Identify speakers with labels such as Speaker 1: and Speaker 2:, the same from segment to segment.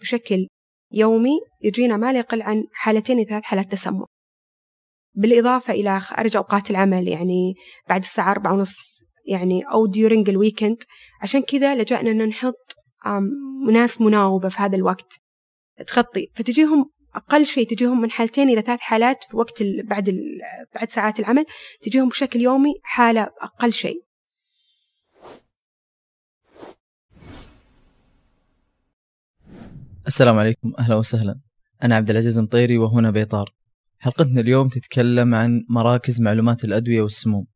Speaker 1: بشكل يومي يجينا ما لا يقل عن حالتين ثلاث حالات تسمم بالإضافة إلى خارج أوقات العمل يعني بعد الساعة أربعة ونص يعني أو during ال weekend عشان كذا لجأنا أن نحط ناس مناوبة في هذا الوقت. تغطي فتجيهم أقل شيء تجيهم من حالتين إلى ثلاث حالات في وقت بعد بعد ساعات العمل تجيهم بشكل يومي حالة أقل شيء.
Speaker 2: السلام عليكم أهلا وسهلا. أنا عبد العزيز مطيري وهنا بيطار حلقتنا اليوم تتكلم عن مراكز معلومات الأدوية والسموم.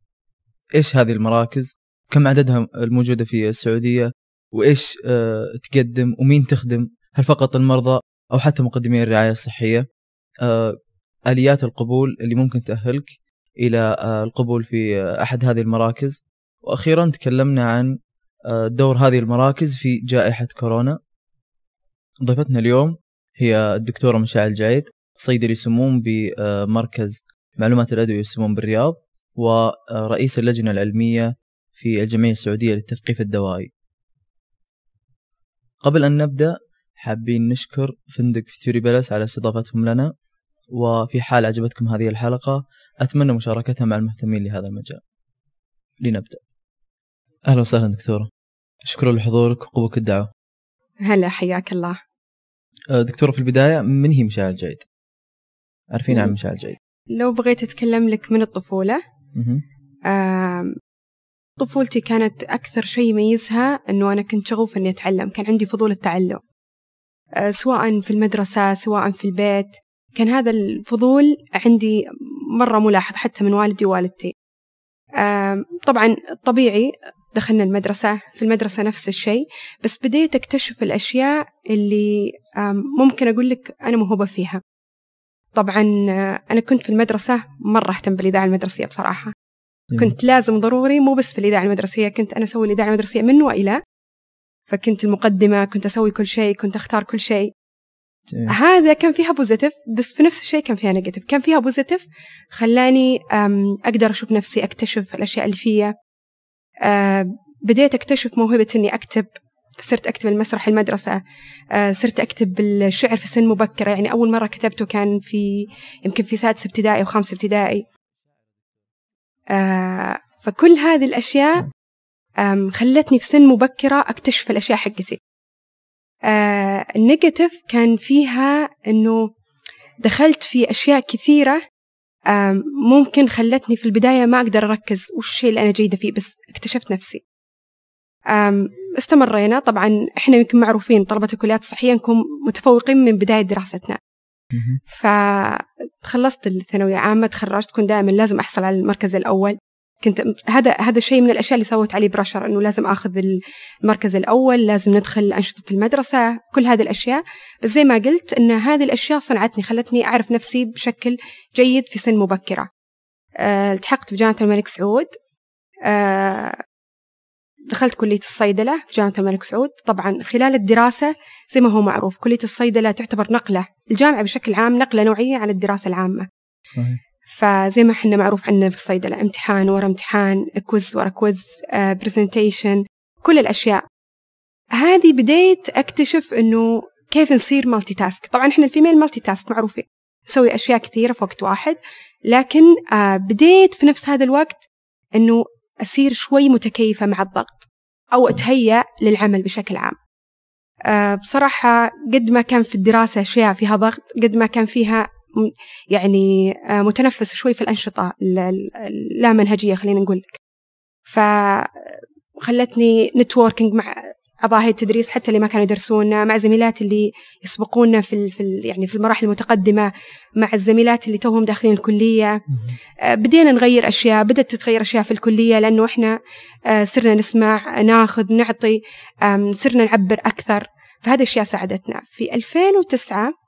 Speaker 2: إيش هذه المراكز؟ كم عددها الموجودة في السعودية؟ وإيش أه تقدم؟ ومين تخدم؟ هل فقط المرضى؟ أو حتى مقدمي الرعاية الصحية؟ أه آليات القبول اللي ممكن تأهلك إلى أه القبول في أحد هذه المراكز. وأخيرا تكلمنا عن آه، دور هذه المراكز في جائحة كورونا. ضيفتنا اليوم هي الدكتورة مشاعل الجعيد صيدلي سموم بمركز معلومات الأدوية والسموم بالرياض ورئيس اللجنة العلمية في الجمعية السعودية للتثقيف الدوائي. قبل أن نبدأ حابين نشكر فندق فيتوري بلس على استضافتهم لنا وفي حال عجبتكم هذه الحلقة أتمنى مشاركتها مع المهتمين لهذا المجال. لنبدأ. أهلا وسهلا دكتورة. شكرا لحضورك وقبولك الدعوة.
Speaker 1: هلا حياك الله.
Speaker 2: أه، دكتورة في البداية من هي مشاعل جيد؟ عارفين عن مشاعل جيد.
Speaker 1: لو بغيت أتكلم لك من الطفولة طفولتي كانت أكثر شيء يميزها أنه أنا كنت شغوفة إني أتعلم كان عندي فضول التعلم. أه، سواء في المدرسة سواء في البيت كان هذا الفضول عندي مرة ملاحظ حتى من والدي ووالدتي. طبعا طبيعي دخلنا المدرسة في المدرسة نفس الشيء بس بديت أكتشف الأشياء اللي ممكن أقول لك أنا موهوبة فيها. طبعا أنا كنت في المدرسة مرة أهتم بالإذاعة المدرسية بصراحة. كنت لازم ضروري مو بس في الإذاعة المدرسية كنت أنا أسوي الإذاعة المدرسية من وإلى. فكنت المقدمة كنت أسوي كل شيء كنت أختار كل شيء. جميل. هذا كان فيها positive بس في نفس الشيء كان فيها negative كان فيها positive خلاني أقدر أشوف نفسي أكتشف الأشياء اللي فيها آه، بديت أكتشف موهبة إني أكتب صرت أكتب المسرح المدرسة. آه، صرت أكتب الشعر في سن مبكرة يعني أول مرة كتبته كان في يمكن في سادس ابتدائي أو خامس ابتدائي. آه، فكل هذه الأشياء خلتني في سن مبكرة أكتشف الأشياء حقتي. النيجاتيف كان فيها أنه دخلت في أشياء كثيرة ممكن خلتني في البداية ما أقدر أركز وش الشيء اللي أنا جيدة فيه بس اكتشفت نفسي. استمرينا. طبعا إحنا يمكن معروفين طلبة الكليات الصحية نكون متفوقين من بداية دراستنا. فتخلصت الثانوية عامة تخرجت كنت دائما لازم أحصل على المركز الأول. كنت هذا هذا شيء من الأشياء اللي سوت علي برشر إنه لازم آخذ المركز الأول لازم ندخل أنشطة المدرسة كل هذه الأشياء. بس زي ما قلت إن هذه الأشياء صنعتني خلتني أعرف نفسي بشكل جيد في سن مبكرة. أه التحقت بجامعة الملك سعود. أه دخلت كلية الصيدلة في جامعة الملك سعود. طبعا خلال الدراسة زي ما هو معروف كلية الصيدلة تعتبر نقلة الجامعة بشكل عام نقلة نوعية عن الدراسة العامة. صحيح. فزي ما إحنا معروف عندنا في الصيدلة امتحان ورا امتحان quiz ورا quiz presentation كل الأشياء. هذه بديت أكتشف إنه كيف نصير multitask طبعا إحنا ال female multitask معروفين نسوي أشياء كثيرة في وقت واحد لكن آه بديت في نفس هذا الوقت إنه أصير شوي متكيفة مع الضغط أو أتهيأ للعمل بشكل عام. آه بصراحة قد ما كان في الدراسة أشياء فيها ضغط قد ما كان فيها يعني آه، متنفس شوي في الأنشطة لا منهجية خلينا نقول لك. فخلتني نتوركينج مع أعضاء هيئة التدريس حتى اللي ما كانوا يدرسون مع زميلات اللي يسبقونا في في يعني في المراحل المتقدمة مع الزميلات اللي توهم داخلين الكلية. آه، بدينا نغير أشياء بدأت تتغير أشياء في الكلية لأنه إحنا آه، صرنا نسمع ناخذ نعطي صرنا نعبر أكثر. فهذه الأشياء ساعدتنا. في 2009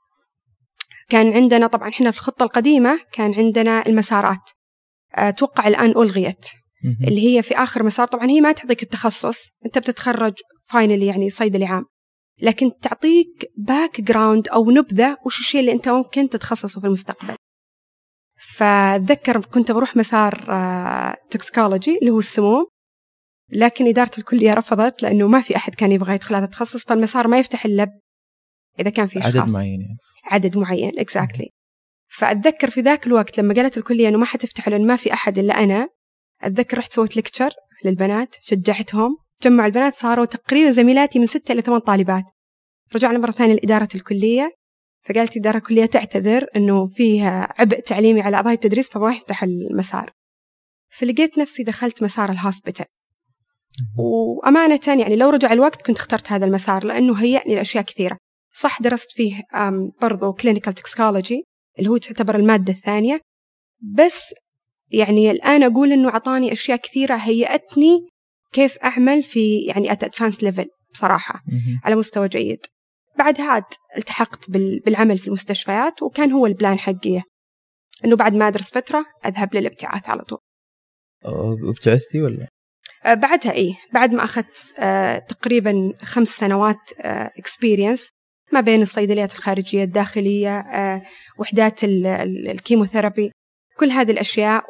Speaker 1: كان عندنا طبعا إحنا في الخطة القديمة كان عندنا المسارات. أتوقع الآن ألغيت. اللي هي في آخر مسار طبعا هي ما تعطيك التخصص أنت بتتخرج finally يعني صيدلي عام لكن تعطيك background أو نبذة وش الشيء اللي أنت ممكن تتخصصه في المستقبل. فأتذكر كنت بروح مسار toxicology آه، اللي هو السموم لكن إدارة الكلية رفضت لأنه ما في أحد كان يبغى يدخل هذا التخصص فالمسار ما يفتح إلا إذا كان في
Speaker 2: عدد
Speaker 1: أشخاص.
Speaker 2: معين يعني.
Speaker 1: عدد معين exactly فأتذكر في ذاك الوقت لما قالت الكلية إنه ما حتفتحوا لأن ما في أحد إلا أنا أتذكر رحت سويت lecture للبنات شجعتهم جمع البنات صاروا تقريبا زميلاتي من ستة إلى ثمان طالبات. رجعنا مرة ثانية لإدارة الكلية فقالت إدارة الكلية تعتذر إنه فيها عبء تعليمي على أعضاء التدريس فما يفتح المسار. فلقيت نفسي دخلت مسار ال hospital وأمانة يعني لو رجع الوقت كنت اخترت هذا المسار لأنه هيئني لأشياء كثيرة. صح درست فيه برضو clinical toxicology اللي هو تعتبر المادة الثانية بس يعني الآن أقول إنه أعطاني أشياء كثيرة هيئتني كيف أعمل في يعني at advanced level بصراحة. على مستوى جيد بعد هاد التحقت بال- بالعمل في المستشفيات وكان هو ال plan حقي إنه بعد ما أدرس فترة أذهب للابتعاث على طول
Speaker 2: ابتعثتي ولا؟
Speaker 1: آه، بعدها إيه بعد ما أخذت آه، تقريبا خمس سنوات experience ما بين الصيدليات الخارجية الداخلية آه، وحدات ال- ال- ال chemotherapy كل هذه الأشياء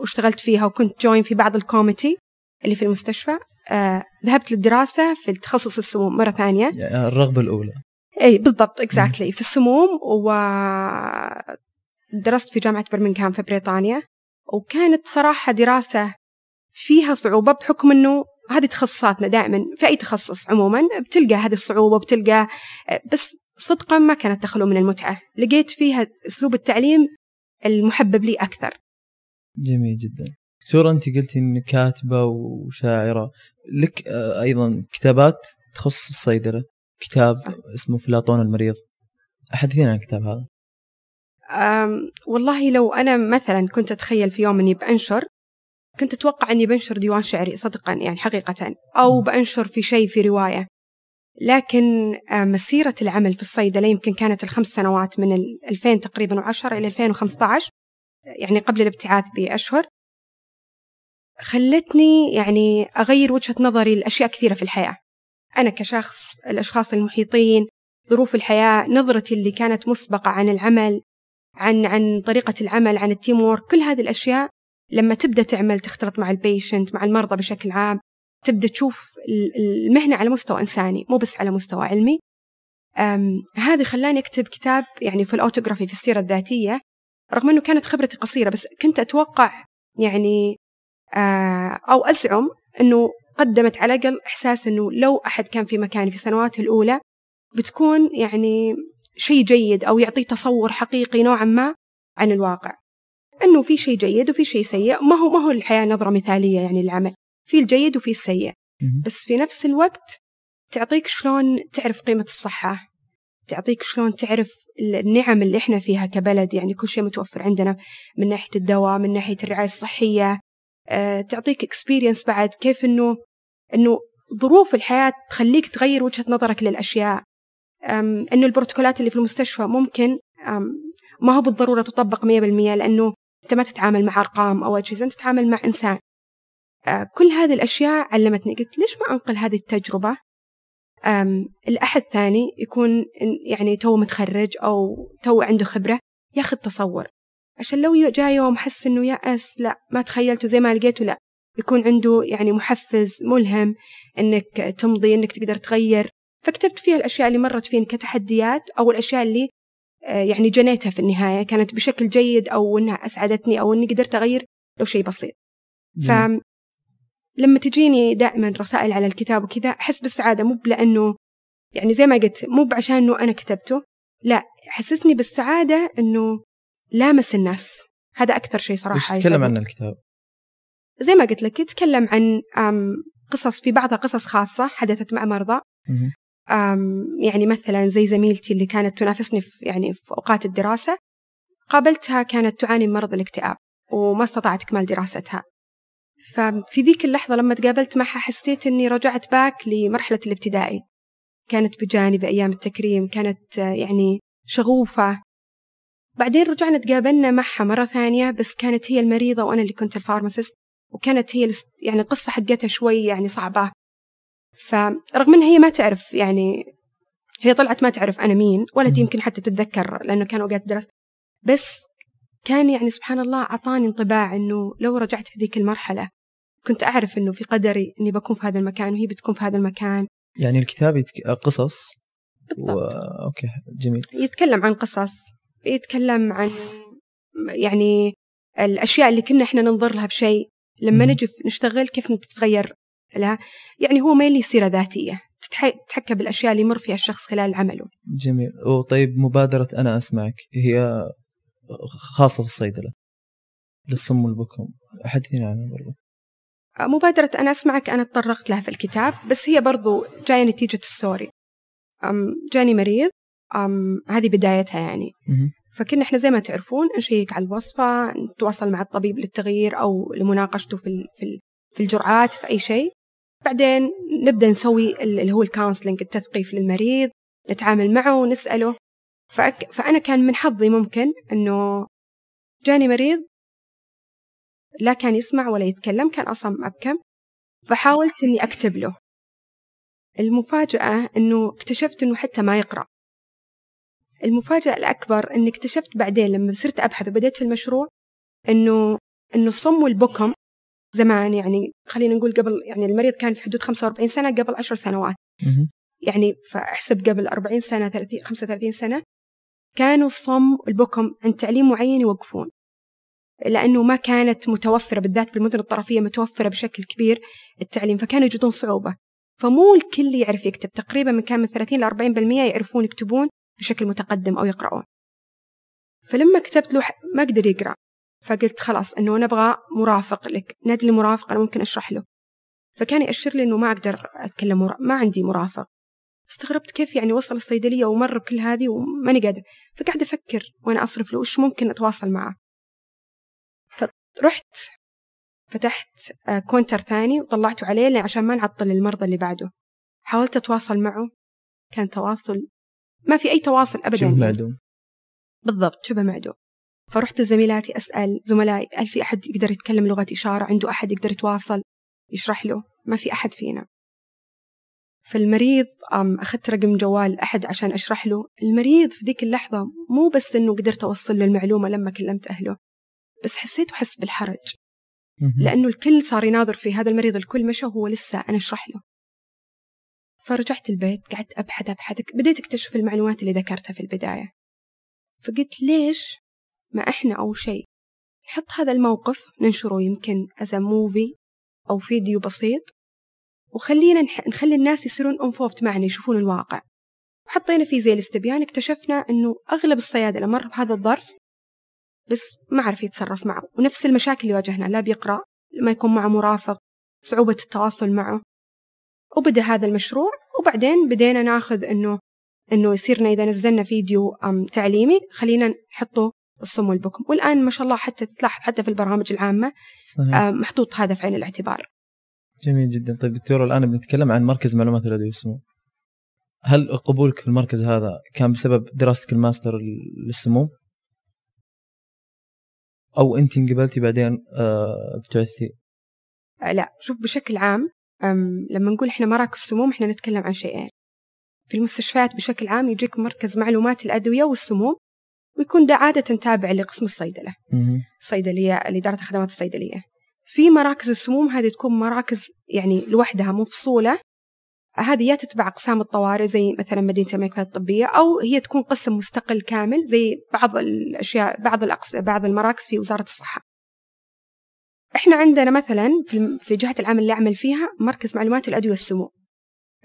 Speaker 1: واشتغلت فيها وكنت join في بعض ال committee اللي في المستشفى آه، ذهبت للدراسة في التخصص السموم مرة ثانية.
Speaker 2: يعني الرغبة الأولى.
Speaker 1: اي بالضبط exactly في السموم ودرست في جامعة برمنغهام في بريطانيا وكانت صراحة دراسة فيها صعوبة بحكم إنه هذه تخصصاتنا دائما في أي تخصص عموما بتلقى هذه الصعوبة بتلقى بس صدقا ما كانت تخلو من المتعة. لقيت فيها أسلوب التعليم المحبب لي أكثر.
Speaker 2: جميل جدا. دكتورة أنت قلتي إنك كاتبة وشاعرة. لك آه، أيضا كتابات تخص الصيدلة. كتاب
Speaker 1: صح.
Speaker 2: اسمه فلاطون المريض. أحدثينا عن الكتاب هذا؟
Speaker 1: أم والله لو أنا مثلا كنت أتخيل في يوم أني بأنشر كنت أتوقع أني بنشر ديوان شعري صدقا يعني حقيقة أو بأنشر في شيء في رواية. لكن آه، مسيرة العمل في الصيدلة يمكن كانت الخمس سنوات من ال 2000 تقريبا وعشرة إلى 2015 يعني قبل الابتعاث بأشهر. خلتني يعني أغير وجهة نظري لأشياء كثيرة في الحياة. أنا كشخص الأشخاص المحيطين ظروف الحياة نظرتي اللي كانت مسبقة عن العمل عن عن طريقة العمل عن ال teamwork كل هذه الأشياء لما تبدأ تعمل تختلط مع ال patient مع المرضى بشكل عام تبدأ تشوف ال- المهنة على مستوى إنساني مو بس على مستوى علمي. هذه خلاني أكتب كتاب يعني في ال autography في السيرة الذاتية رغم أنه كانت خبرتي قصيرة بس كنت أتوقع يعني آه أو أزعم أنه قدمت على الأقل إحساس أنه لو أحد كان في مكاني في سنواته الأولى بتكون يعني شيء جيد أو يعطيه تصور حقيقي نوعا ما عن الواقع. أنه في شيء جيد وفي شيء سيء. ما هو ما هو الحياة نظرة مثالية يعني للعمل. في الجيد وفي السيء. بس في نفس الوقت تعطيك شلون تعرف قيمة الصحة. تعطيك شلون تعرف النعم اللي إحنا فيها كبلد. يعني كل شيء متوفر عندنا من ناحية الدواء من ناحية الرعاية الصحية. أه تعطيك اكسبيرينس بعد كيف انه إنه ظروف الحياة تخليك تغير وجهة نظرك للأشياء. إنه البروتوكولات اللي في المستشفى ممكن ما هو بالضرورة تطبق 100% لأنه أنت ما تتعامل مع أرقام أو أجهزة أنت تتعامل مع إنسان. آه، كل هذه الأشياء علمتني قلت ليش ما أنقل هذه التجربة؟ أم، لاحد ثاني يكون يعني تو متخرج أو تو عنده خبرة ياخذ تصور. عشان لو جاء يوم حس إنه يأس لا ما تخيلته زي ما لقيته لا. يكون عنده يعني محفز ملهم إنك تمضي إنك تقدر تغير. فكتبت فيها الأشياء اللي مرت فيني كتحديات أو الأشياء اللي يعني جنيتها في النهاية. كانت بشكل جيد أو إنها أسعدتني أو إني قدرت أغير لو شيء بسيط.
Speaker 2: جميل.
Speaker 1: فلما تجيني دائما رسائل على الكتاب وكذا أحس بالسعادة. مو لأنه يعني زي ما قلت مو بعشان إنه أنا كتبته. لا حسسني بالسعادة إنه لامس الناس. هذا أكثر شيء صراحة
Speaker 2: وش تتكلم. عنه الكتاب؟
Speaker 1: زي ما قلت لك يتكلم عن قصص في بعضها قصص خاصة حدثت مع مرضى. يعني مثلا زي زميلتي اللي كانت تنافسني في يعني في أوقات الدراسة قابلتها كانت تعاني من مرض الاكتئاب وما استطاعت إكمال دراستها. ففي ذيك اللحظة لما تقابلت معها حسيت إني رجعت باك لمرحلة الابتدائي. كانت بجانبي أيام التكريم كانت يعني شغوفة. بعدين رجعنا تقابلنا معها مرة ثانية بس كانت هي المريضة وأنا اللي كنت الفارماسيست وكانت هي يعني القصة حقتها شوي يعني صعبة. فرغم انها هي ما تعرف يعني هي طلعت ما تعرف أنا مين ولا. يمكن حتى تتذكر لأنه كان اوقات درس. بس كان يعني سبحان الله أعطاني انطباع إنه لو رجعت في ذيك المرحلة كنت أعرف إنه في قدري إني بكون في هذا المكان وهي بتكون في هذا المكان.
Speaker 2: يعني الكتاب يتك... قصص؟ و... أوكي جميل.
Speaker 1: يتكلم عن قصص يتكلم عن يعني الأشياء اللي كنا إحنا ننظر لها بشيء. لما نجي نشتغل كيف تتغير لها يعني هو ما لي سيرة ذاتية تتحكى بالأشياء اللي يمر فيها الشخص خلال عمله.
Speaker 2: جميل. وطيب مبادرة أنا أسمعك هي خاصة في الصيدلة للصم والبكم حدثينا عنها برضو.
Speaker 1: مبادرة أنا أسمعك أنا تطرقت لها في الكتاب بس هي برضو جاية نتيجة السوري. جاني مريض هذه بدايتها يعني. فكنا إحنا زي ما تعرفون نشيك على الوصفة نتواصل مع الطبيب للتغيير أو لمناقشته في في في الجرعات في أي شيء. بعدين نبدأ نسوي اللي هو الكونسلنج التثقيف للمريض نتعامل معه ونسأله. فأك فأنا كان من حظي ممكن إنه جاني مريض لا كان يسمع ولا يتكلم كان أصم أبكم فحاولت إني أكتب له. المفاجأة إنه اكتشفت إنه حتى ما يقرأ. المفاجأة الأكبر إني اكتشفت بعدين لما صرت أبحث وبديت في المشروع إنه إنه الصم والبكم زمان يعني خلينا نقول قبل يعني المريض كان في حدود 45 سنة قبل 10 سنوات. يعني فأحسب قبل 40 سنة 30 35 سنة كانوا الصم والبكم عند تعليم معين يوقفون. لأنه ما كانت متوفرة بالذات في المدن الطرفية متوفرة بشكل كبير التعليم فكانوا يجدون صعوبة. فمو الكل يعرف يكتب. تقريبا من كان من 30 ل 40% يعرفون يكتبون بشكل متقدم أو يقرؤون. فلما كتبت له ما قدر يقرأ. فقلت خلاص إنه نبغى مرافق لك. نادي لي مرافق أنا ممكن أشرح له. فكان يأشر لي إنه ما أقدر أتكلم مرا... ما عندي مرافق. استغربت كيف يعني وصل الصيدلية ومر كل هذه وماني قادر. فقاعد أفكر وأنا أصرف له وش ممكن أتواصل معه. فرحت فتحت آه، كونتر ثاني وطلعته عليه عشان ما نعطل المرضى اللي بعده. حاولت أتواصل معه. كان تواصل ما في أي تواصل أبدا
Speaker 2: شبه معدوم.
Speaker 1: بالضبط شبه معدوم. فرحت لزميلاتي أسأل زملائي هل في أحد يقدر يتكلم لغة إشارة؟ عنده أحد يقدر يتواصل يشرح له؟ ما في أحد فينا. فالمريض أخذت رقم جوال أحد عشان أشرح له. المريض في ذيك اللحظة مو بس أنه قدرت أوصل له المعلومة لما كلمت أهله بس حسيت وحس بالحرج. لأنه الكل صار يناظر في هذا المريض الكل مشى وهو لسه أنا أشرح له. فرجعت البيت قعدت أبحث أبحث بديت أكتشف المعلومات اللي ذكرتها في البداية. فقلت ليش ما إحنا أول شيء. نحط هذا الموقف ننشره يمكن أز موفي أو فيديو بسيط وخلينا نح... نخلي الناس يصيرون انفوفت معنا يشوفون الواقع. وحطينا فيه زي الاستبيان اكتشفنا إنه أغلب الصيادله مر بهذا الظرف بس ما عرف يتصرف معه ونفس المشاكل اللي واجهنا لا بيقرأ ما يكون معه مرافق صعوبة التواصل معه. وبدأ هذا المشروع وبعدين بدينا ناخذ إنه إنه يصيرنا إذا نزلنا فيديو تعليمي خلينا نحطه الصم والبكم. والآن ما شاء الله حتى تلاحظ حتى في البرامج العامة صحيح. محطوط هذا في عين الاعتبار.
Speaker 2: جميل جدا. طيب دكتور الآن بنتكلم عن مركز معلومات الأدوية والسموم هل قبولك في المركز هذا كان بسبب دراستك الماستر للسموم أو أنت انقبلتي بعدين آه، بتعثي؟
Speaker 1: آه، لا. شوف بشكل عام لما نقول إحنا مراكز سموم إحنا نتكلم عن شيئين. في المستشفيات بشكل عام يجيك مركز معلومات الأدوية والسموم ويكون ده عادة تابع لقسم الصيدلة الصيدليه لإدارة الخدمات الصيدلية في مراكز السموم هذه تكون مراكز يعني لوحدها مفصولة هذه يا تتبع أقسام الطوارئ زي مثلا مدينة الملكات الطبية أو هي تكون قسم مستقل كامل زي بعض الأشياء بعض الأقس بعض المراكز في وزارة الصحة. إحنا عندنا مثلا في في جهة العمل اللي أعمل فيها مركز معلومات الأدوية والسموم.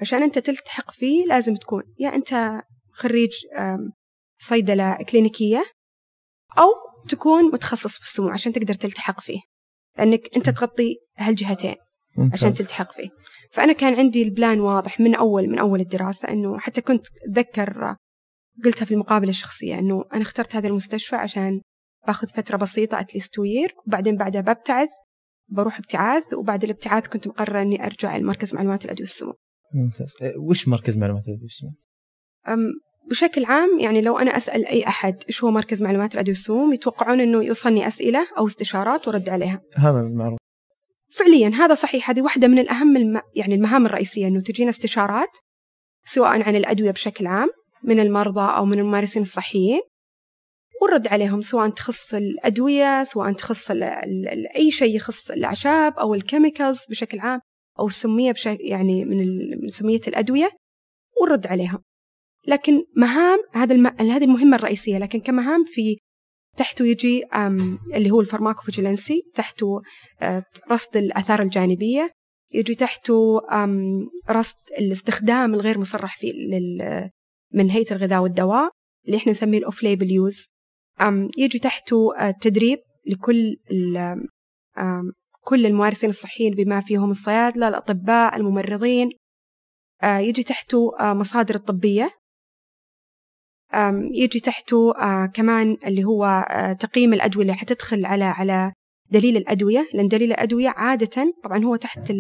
Speaker 1: عشان أنت تلتحق فيه لازم تكون يا أنت خريج صيدلة كلينيكية أو تكون متخصص في السموم عشان تقدر تلتحق فيه لأنك أنت تغطي هالجهتين. ممتاز. عشان تلتحق فيه فأنا كان عندي ال plan واضح من أول من أول الدراسة أنه حتى كنت أتذكر قلتها في المقابلة الشخصية أنه أنا اخترت هذا المستشفى عشان باخذ فترة بسيطة at least two year وبعدين بعدها ببتعث بروح ابتعاث وبعد الابتعاث كنت مقررة إني أرجع لمركز معلومات الأدوية والسموم
Speaker 2: ممتاز إيه، وش مركز معلومات الأدوية والسموم؟
Speaker 1: بشكل عام يعني لو أنا أسأل أي أحد إيش هو مركز معلومات الأدوية والسموم يتوقعون إنه يوصلني أسئلة أو استشارات وأرد عليها.
Speaker 2: هذا المعروف
Speaker 1: فعليا هذا صحيح. هذه واحدة من الأهم الم... يعني المهام الرئيسية أنه تجينا استشارات سواء عن الأدوية بشكل عام من المرضى أو من الممارسين الصحيين ونرد عليهم سواء تخص الأدوية سواء تخص ال ال أي شيء يخص الأعشاب أو ال chemicals بشكل عام أو السمية بشكل يعني من, من سمية الأدوية ونرد عليهم. لكن مهام هذا الم... هذه المهمة الرئيسية لكن كمهام في تحته يجي اللي هو ال pharmacovigilance تحته آه، رصد الآثار الجانبية يجي تحته رصد الاستخدام الغير مصرح فيه لل... من هيئة الغذاء والدواء اللي إحنا نسميه ال off label use يجي تحته آه، تدريب لكل كل الممارسين الصحيين بما فيهم الصيادلة الأطباء الممرضين. آه، يجي تحته مصادر الطبية. يجي تحته كمان اللي هو تقييم الأدوية اللي حتدخل على على دليل الأدوية لأن دليل الأدوية عادة طبعا هو تحت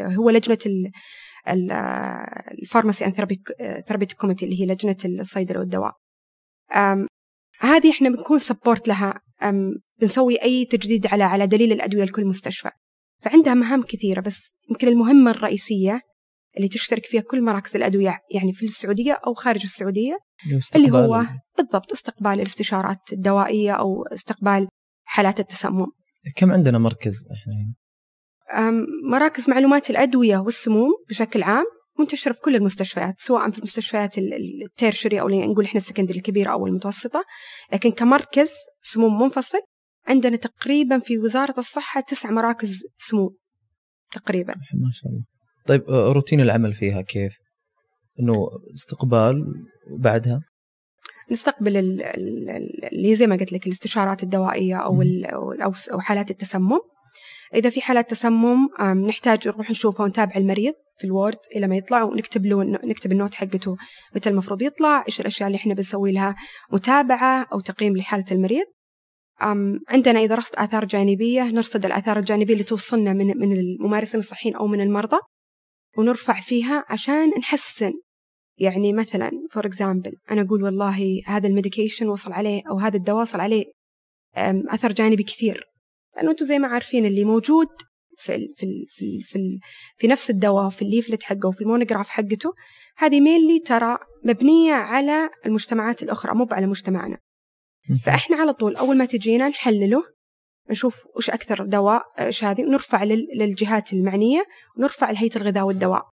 Speaker 1: هو لجنة ال pharmacy therapeutic committee اللي هي لجنة الصيدلة والدواء. هذه إحنا بنكون support لها بنسوي أي تجديد على على دليل الأدوية لكل مستشفى. فعندها مهام كثيرة بس يمكن المهمة الرئيسية اللي تشترك فيها كل مراكز الأدوية يعني في السعودية أو خارج السعودية اللي هو بالضبط استقبال الاستشارات الدوائية أو استقبال حالات التسمم.
Speaker 2: كم عندنا مركز إحنا
Speaker 1: مراكز معلومات الأدوية والسموم بشكل عام منتشرة في كل المستشفيات سواء في المستشفيات ال tertiary أو نقول إحنا ال secondary الكبيرة أو المتوسطة. لكن كمركز سموم منفصل عندنا تقريبا في وزارة الصحة تسع مراكز سموم تقريبا.
Speaker 2: ما شاء الله. طيب آه، روتين العمل فيها كيف؟ إنه استقبال وبعدها
Speaker 1: نستقبل اللي زي ما قلت لك الاستشارات الدوائية أو أو حالات التسمم. إذا في حالات تسمم نحتاج نروح نشوفه ونتابع المريض في الوورد إلى ما يطلع ونكتب له نكتب النوت حقته متى المفروض يطلع إيش الأشياء اللي إحنا بنسوي لها متابعة أو تقييم لحالة المريض. عندنا إذا رصد آثار جانبية نرصد الآثار الجانبية اللي توصلنا من من الممارسين الصحيين أو من المرضى. ونرفع فيها عشان نحسن. يعني مثلا for example أنا أقول والله هذا ال medication وصل عليه أو هذا الدواء وصل عليه أثر جانبي كثير. لأنه أنتم زي ما عارفين اللي موجود في ال في ال في ال في, ال في نفس الدواء في ال leaflet حقه وفي ال monograph حقته هذه mainly ترى مبنية على المجتمعات الأخرى مو على مجتمعنا. فإحنا على طول أول ما تجينا نحلله نشوف وش أكثر دواء آه، شاذي ونرفع للجهات المعنية ونرفع لهيئة الغذاء والدواء.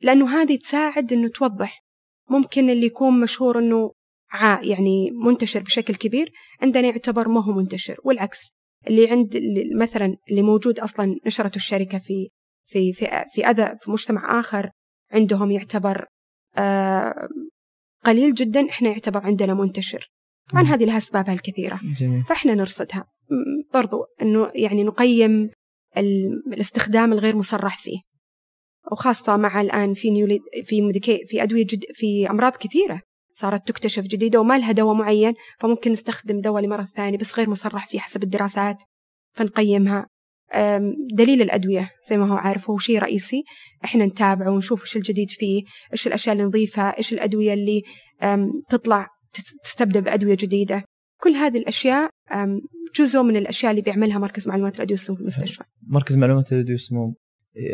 Speaker 1: لأنه هذه تساعد أنه توضح ممكن اللي يكون مشهور أنه عا يعني منتشر بشكل كبير عندنا يعتبر ما هو منتشر والعكس اللي عند مثلا اللي موجود أصلا نشرته الشركة في في في في أذى في مجتمع آخر عندهم يعتبر آه قليل جدا إحنا يعتبر عندنا منتشر. طبعا هذه لها أسبابها الكثيرة.
Speaker 2: جميل.
Speaker 1: فإحنا نرصدها. برضو أنه يعني نقيم الاستخدام الغير مصرح فيه. وخاصة مع الآن في نيوليد في مديكي في أدوية جد في أمراض كثيرة صارت تكتشف جديدة وما لها دواء معين فممكن نستخدم دواء لمرض ثاني بس غير مصرح فيه حسب الدراسات. فنقيمها. دليل الأدوية زي ما هو عارف هو شيء رئيسي. إحنا نتابعه ونشوف إيش الجديد فيه إيش الأشياء اللي نضيفها إيش الأدوية اللي تطلع تستبدل بأدوية جديدة. كل هذه الأشياء جزء من الأشياء اللي بيعملها مركز معلومات الأدوية والسموم في المستشفى.
Speaker 2: مركز معلومات الأدوية والسموم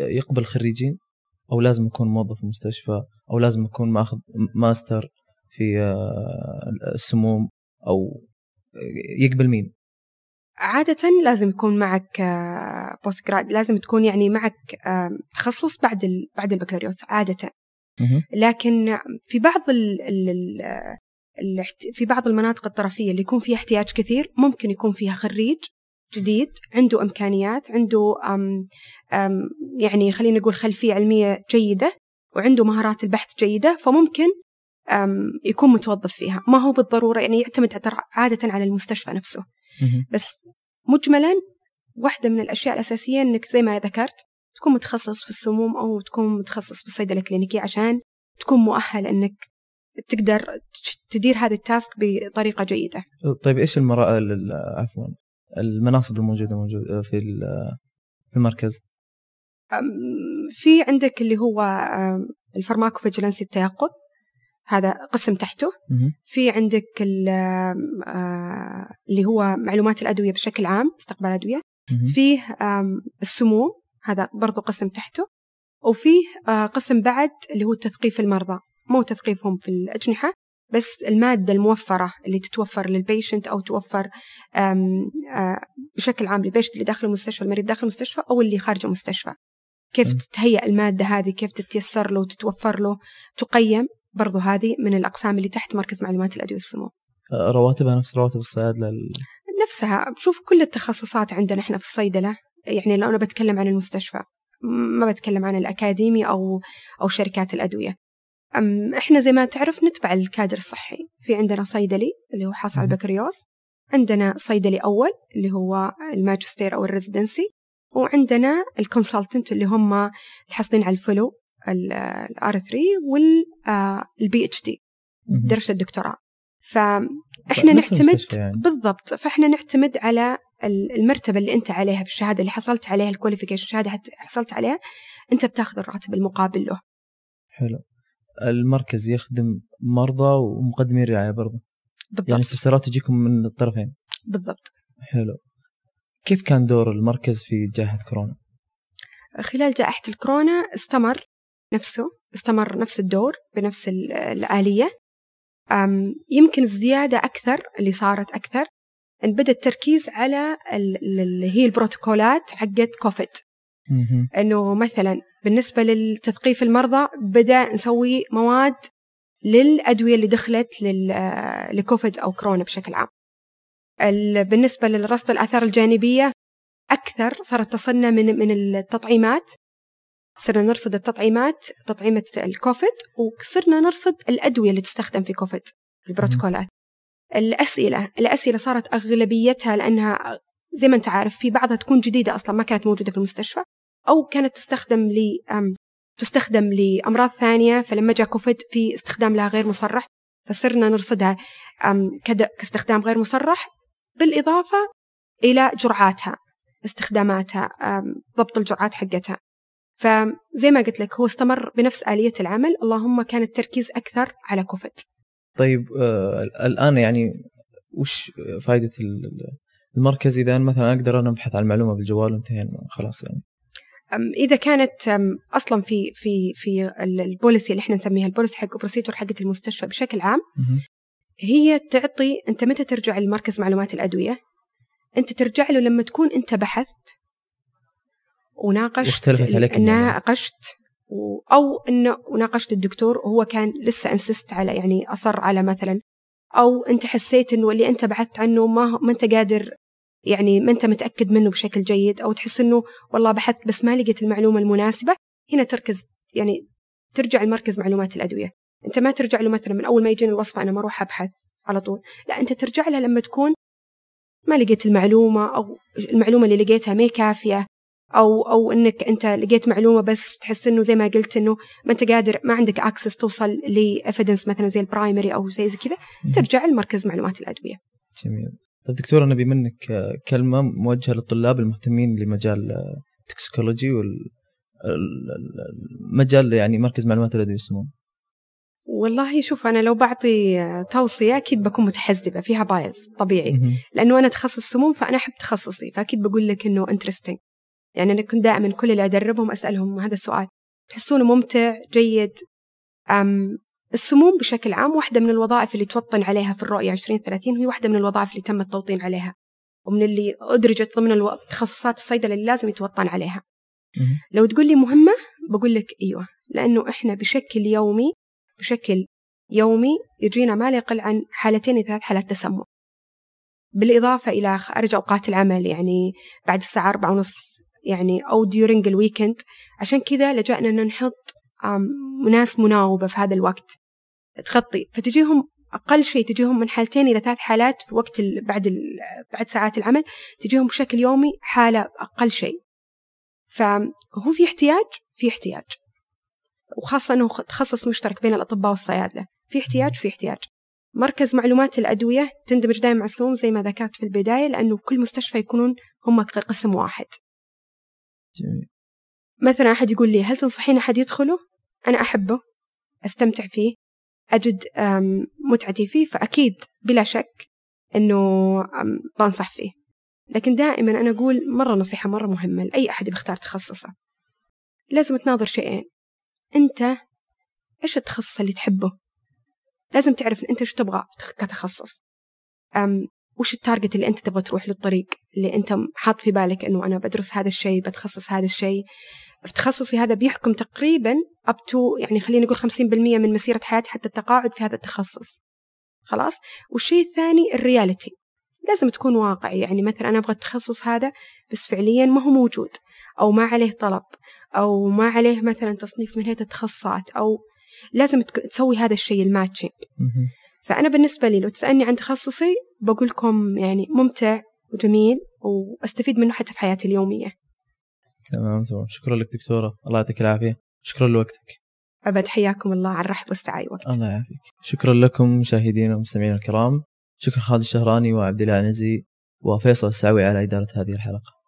Speaker 2: يقبل خريجين أو لازم يكون موظف في المستشفى أو لازم يكون ماخذ ماستر في آه، السموم أو يقبل مين؟
Speaker 1: عادة لازم يكون معك post آه، grad لازم تكون يعني معك تخصص بعد بعد البكالوريوس عادة. لكن في بعض ال ال في بعض المناطق الطرفية اللي يكون فيها احتياج كثير ممكن يكون فيها خريج جديد عنده إمكانيات عنده أم أم يعني خلينا نقول خلفية علمية جيدة وعنده مهارات البحث جيدة فممكن يكون متوظف فيها. ما هو بالضرورة يعني يعتمد عادة على المستشفى نفسه. بس مجملا واحدة من الأشياء الأساسية أنك زي ما ذكرت تكون متخصص في السموم أو تكون متخصص في الصيدلة الكلينيكية عشان تكون مؤهل أنك تقدر تدير هذه ال task بطريقة جيدة.
Speaker 2: طيب إيش المرا... عفوا المناصب الموجودة موجودة في في المركز؟
Speaker 1: في عندك اللي هو ال pharmacovigilance التيقظ هذا قسم تحته. في عندك اللي هو معلومات الأدوية بشكل عام استقبال الأدوية فيه السموم هذا برضو قسم تحته. وفيه قسم بعد اللي هو تثقيف المرضى. مو تثقيفهم في الأجنحة بس المادة الموفرة اللي تتوفر لل patient أو توفر بشكل عام لل patient اللي داخل المستشفى المريض داخل المستشفى أو اللي خارج المستشفى. كيف تتهيأ المادة هذه؟ كيف تتيسر له وتتوفر له؟ تقيم برضو هذه من الأقسام اللي تحت مركز معلومات الأدوية والسموم
Speaker 2: آه، رواتبها نفس رواتب الصيادلة
Speaker 1: نفسها. شوف كل التخصصات عندنا إحنا في الصيدلة يعني لو أنا بتكلم عن المستشفى ما بتكلم عن الأكاديمي أو أو شركات الأدوية. أم إحنا زي ما تعرف نتبع الكادر الصحي. في عندنا صيدلي اللي هو حاصل على البكالوريوس عندنا صيدلي أول اللي هو الماجستير أو ال residency وعندنا ال consultant اللي هم الحاصلين على ال fellow ال R 3 وال PhD درجة الدكتوراه. فاحنا نعتمد يعني. بالضبط. فإحنا نعتمد على المرتبة اللي أنت عليها بالشهادة اللي حصلت عليها ال qualification الشهاده حصلت عليها أنت بتاخذ الراتب المقابل له.
Speaker 2: حلو. المركز يخدم مرضى ومقدمين رعاية برضه بالضبط. يعني استفسارات تجيكم من الطرفين.
Speaker 1: بالضبط.
Speaker 2: حلو. كيف كان دور المركز في جائحة كورونا؟
Speaker 1: خلال جائحة الكورونا استمر نفسه استمر نفس الدور بنفس الآلية. يمكن الزيادة أكثر اللي صارت أكثر. أن بدأ التركيز على اللي هي البروتوكولات حقت كوفيد. أنه مثلا بالنسبة للتثقيف المرضى بدأ نسوي مواد للأدوية اللي دخلت لكوفيد أو كورونا بشكل عام. بالنسبة لرصد الآثار الجانبية أكثر صارت تصلنا من من التطعيمات. صرنا نرصد التطعيمات تطعيمة الكوفيد وصرنا نرصد الأدوية اللي تستخدم في كوفيد في البروتوكولات الأسئلة الأسئلة صارت أغلبيتها لأنها زي ما أنت عارف في بعضها تكون جديدة أصلا ما كانت موجودة في المستشفى أو كانت تستخدم ل تستخدم لأمراض ثانية فلما جاء كوفيد في استخدام لها غير مصرح فصرنا نرصدها كاستخدام غير مصرح بالإضافة إلى جرعاتها استخداماتها ضبط الجرعات حقتها. فزي ما قلت لك هو استمر بنفس آلية العمل اللهم كان التركيز أكثر على كوفيد.
Speaker 2: طيب آه الآن يعني وش فائدة المركز إذا مثلا أقدر أنا أبحث عن المعلومة بالجوال وانتهينا خلاص يعني.
Speaker 1: إذا كانت أصلا في في في ال policy اللي إحنا نسميها ال policy حق procedure حقت المستشفى بشكل عام هي تعطي أنت متى ترجع لمركز معلومات الأدوية؟ أنت ترجع له لما تكون أنت بحثت وناقشت
Speaker 2: واختلفت عليك
Speaker 1: ناقشت. أو إنه وناقشت الدكتور وهو كان لسه insist على يعني أصر على مثلا أو أنت حسيت إنه اللي أنت بحثت عنه ما ما أنت قادر يعني ما انت متأكد منه بشكل جيد أو تحس إنه والله بحثت بس ما لقيت المعلومة المناسبة هنا تركز يعني ترجع لمركز معلومات الأدوية أنت ما ترجع له مثلا من أول ما يجيني الوصفة أنا ما أروح أبحث على طول لا أنت ترجع لها لما تكون ما لقيت المعلومة أو المعلومة اللي لقيتها ما كافية أو أو إنك أنت لقيت معلومة بس تحس إنه زي ما قلت إنه ما أنت قادر ما عندك access توصل ل evidence مثلا زي ال primary أو زي زي كذا ترجع لمركز معلومات الأدوية.
Speaker 2: جميل. طيب دكتوره نبي منك كلمة موجهة للطلاب المهتمين لمجال ال toxicology والمجال يعني مركز معلومات الأدوية والسموم.
Speaker 1: والله شوف أنا لو بعطي توصية أكيد بكون متحزبة فيها bias طبيعي. لأنه أنا تخصص سموم فأنا أحب تخصصي فأكيد بقول لك إنه interesting يعني أنا كنت دائما كل اللي أدربهم أسألهم هذا السؤال. تحسونه ممتع جيد أم السموم بشكل عام واحدة من الوظائف اللي توطن عليها في الرؤية 2030 وهي واحدة من الوظائف اللي تم التوطين عليها ومن اللي أدرجت ضمن تخصصات الصيدلة اللي لازم يتوطن عليها. لو تقول لي مهمة بقول لك أيوة لأنه إحنا بشكل يومي بشكل يومي يجينا ما لا يقل عن حالتين ثلاث حالات تسمم. بالإضافة إلى خارج أوقات العمل يعني بعد الساعة أربعة ونص يعني أو during ال weekend عشان كذا لجأنا أن نحط ناس مناوبة في هذا الوقت. تغطي فتجيهم أقل شيء تجيهم من حالتين إلى ثلاث حالات في وقت ال بعد ال بعد ساعات العمل تجيهم بشكل يومي حالة أقل شيء. فهو في احتياج في احتياج. وخاصة أنه تخصص مشترك بين الأطباء والصيادلة. في احتياج في احتياج. مركز معلومات الأدوية تندمج دائما مع السموم زي ما ذكرت في البداية لأنه كل مستشفى يكونون هم قسم واحد.
Speaker 2: جميل.
Speaker 1: مثلا أحد يقول لي هل تنصحين أحد يدخله؟ أنا أحبه. أستمتع فيه. أجد متعتي فيه فأكيد بلا شك أنه بنصح فيه. لكن دائما أنا أقول مرة نصيحة مرة مهمة لأي أحد بيختار تخصصه. لازم تناظر شيئين. أنت إيش التخصص اللي تحبه؟ لازم تعرف أنت إيش تبغى كتخصص. أم وش ال target اللي أنت تبغى تروح للطريق اللي أنت حاط في بالك أنه أنا بدرس هذا الشيء بتخصص هذا الشيء. في تخصصي هذا بيحكم تقريبا up to يعني خلينا نقول 50% من مسيرة حياتي حتى التقاعد في هذا التخصص. خلاص؟ والشيء الثاني ال reality. لازم تكون واقعي. يعني مثلا أنا أبغى التخصص هذا بس فعليا ما هو موجود أو ما عليه طلب أو ما عليه مثلا تصنيف من هيئه التخصصات أو لازم تسوي هذا الشيء الماتشنج فأنا بالنسبة لي لو تسألني عن تخصصي بقول لكم يعني ممتع وجميل وأستفيد منه حتى في حياتي اليومية.
Speaker 2: تمام تمام. شكرا لك دكتورة. الله يعطيك العافية. شكرا لوقتك.
Speaker 1: أبد حياكم الله على الرحب والسعي وقت.
Speaker 2: الله يعافيك. شكرا لكم مشاهدينا ومستمعينا الكرام. شكرا خالد الشهراني وعبد الله عنزي وفيصل السعوي على إدارة هذه الحلقة.